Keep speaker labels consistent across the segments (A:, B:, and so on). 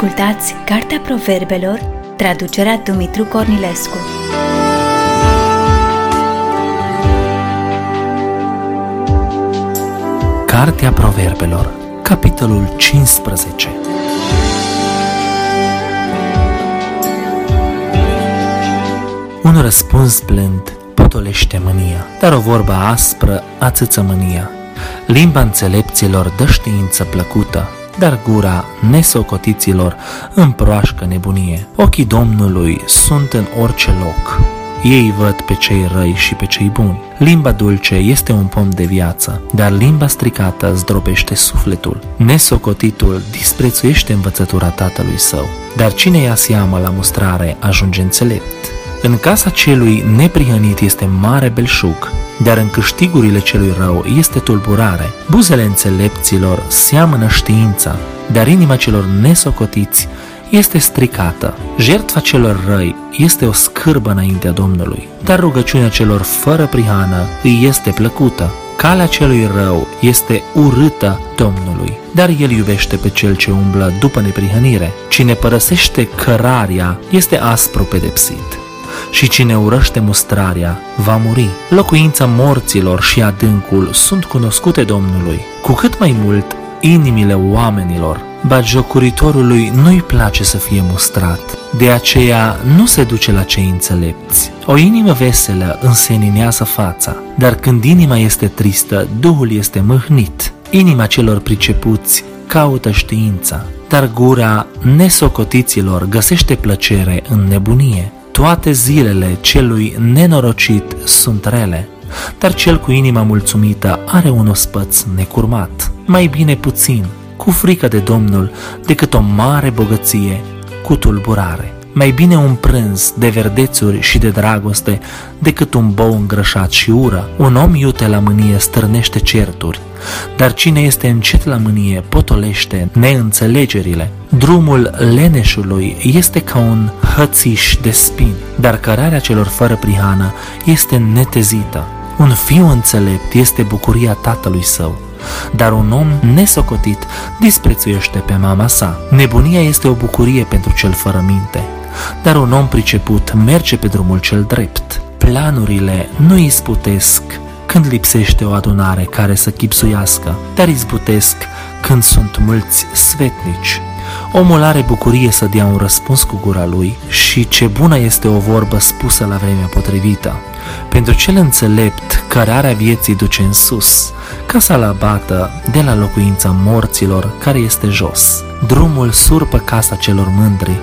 A: Ascultați Cartea Proverbelor, traducerea Dumitru Cornilescu.
B: Cartea Proverbelor, capitolul 15 Un răspuns blând potolește mânia, dar o vorbă aspră ațâță mânia. Limba înțelepților dă știință plăcută, dar gura nesocotiților împroașcă nebunie. Ochii Domnului sunt în orice loc. Ei văd pe cei răi și pe cei buni. Limba dulce este un pom de viață, dar limba stricată zdrobește sufletul. Nesocotitul disprețuiește învățătura tatălui său, dar cine ia seama la mustrare ajunge înțelept. În casa celui neprihănit este mare belșug, dar în câștigurile celui rău este tulburare. Buzele înțelepților seamănă știința, dar inima celor nesocotiți este stricată. Jertfa celor răi este o scârbă înaintea Domnului, dar rugăciunea celor fără prihană îi este plăcută. Calea celui rău este urâtă Domnului, dar El iubește pe cel ce umblă după neprihănire. Cine părăsește cărarea este aspru pedepsit și cine urăște mustrarea va muri. Locuința morților și adâncul sunt cunoscute Domnului. Cu cât mai mult inimile oamenilor, bagiocuritorului nu-i place să fie mustrat. De aceea nu se duce la cei înțelepți. O inimă veselă înseninează fața, dar când inima este tristă, Duhul este mâhnit. Inima celor pricepuți caută știința, dar gura nesocotiților găsește plăcere în nebunie. Toate zilele celui nenorocit sunt rele, dar cel cu inima mulțumită are un ospăț necurmat. Mai bine puțin, cu frică de Domnul, decât o mare bogăție cu tulburare. Mai bine un prânz de verdețuri și de dragoste decât un bou îngrășat și ură. Un om iute la mânie stârnește certuri, dar cine este încet la mânie potolește neînțelegerile. Drumul leneșului este ca un hățiș de spin, dar cărarea celor fără prihană este netezită. Un fiu înțelept este bucuria tatălui său, dar un om nesocotit disprețuiește pe mama sa. Nebunia este o bucurie pentru cel fără minte, dar un om priceput merge pe drumul cel drept. Planurile nu izbutesc când lipsește o adunare care să chipsuiască, dar izbutesc când sunt mulți svetnici. Omul are bucurie să dea un răspuns cu gura lui și ce bună este o vorbă spusă la vremea potrivită. Pentru cel înțelept, cărarea vieții duce în sus, ca să la bată de la locuința morților care este jos. Drumul surpă casa celor mândri,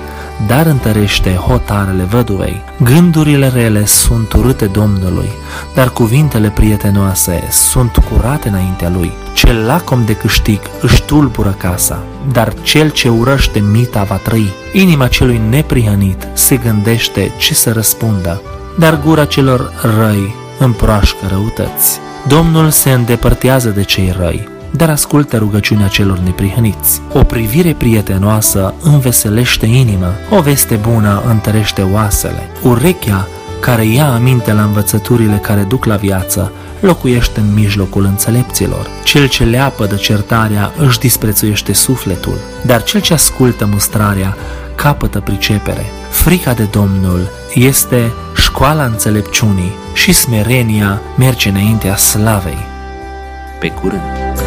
B: dar întărește hotarele văduvei. Gândurile rele sunt urâte Domnului, dar cuvintele prietenoase sunt curate înaintea lui. Cel lacom de câștig își tulbură casa, dar cel ce urăște mita va trăi. Inima celui neprihănit se gândește ce să răspundă, dar gura celor răi împroașcă răutăți. Domnul se îndepărtează de cei răi, dar ascultă rugăciunea celor neprihăniți. O privire prietenoasă înveselește inima, o veste bună întărește oasele. Urechea care ia aminte la învățăturile care duc la viață, locuiește în mijlocul înțelepților. Cel ce leapă de certarea își disprețuiește sufletul, dar cel ce ascultă mustrarea capătă pricepere. Frica de Domnul este școala înțelepciunii și smerenia merge înaintea slavei. Pe curând!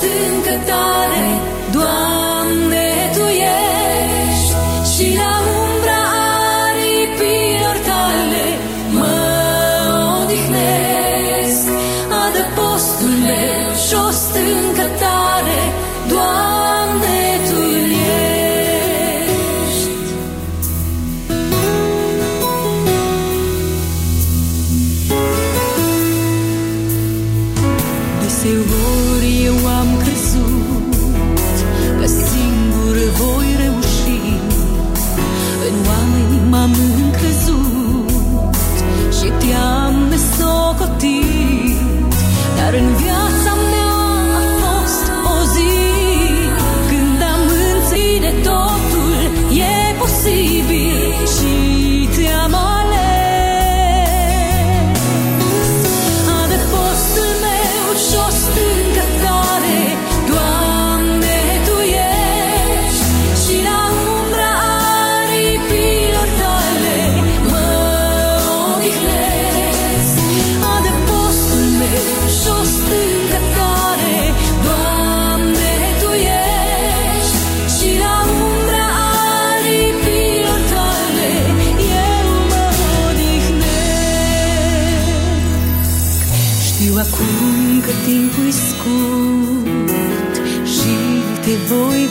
C: stâncă ta singur voi reuși. În oameni m-am încrezut Și te-am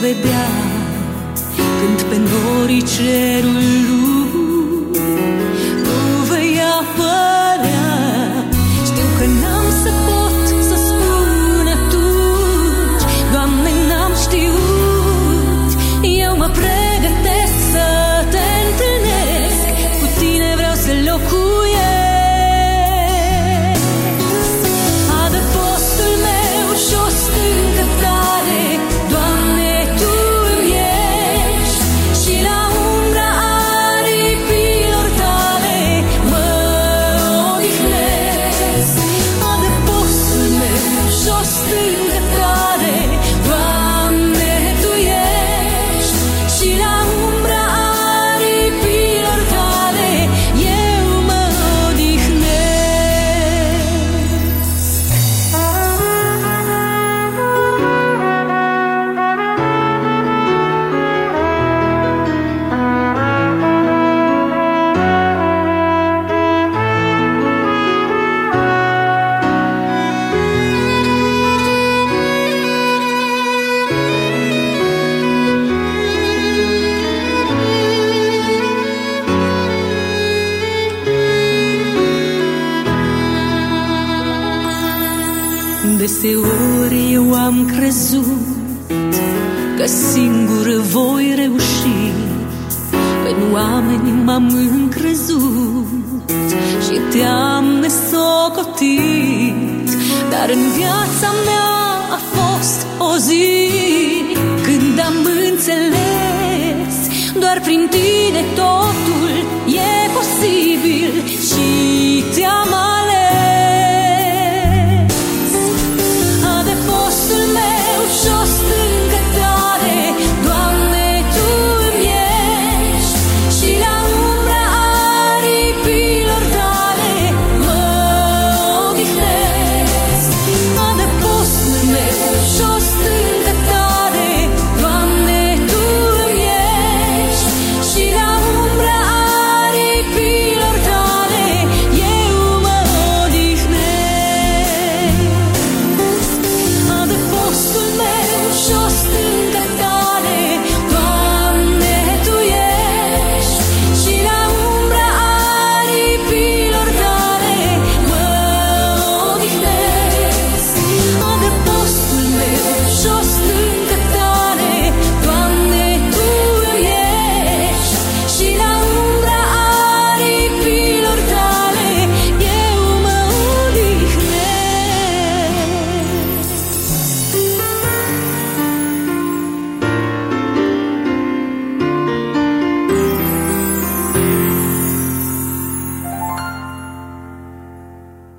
C: vedea când pe nori cerul. Deseori eu am crezut Că singur voi reuși. În oameni m-am încrezut Și te-am nesocotit Dar în viața mea a fost o zi Când am înțeles Doar prin tine tot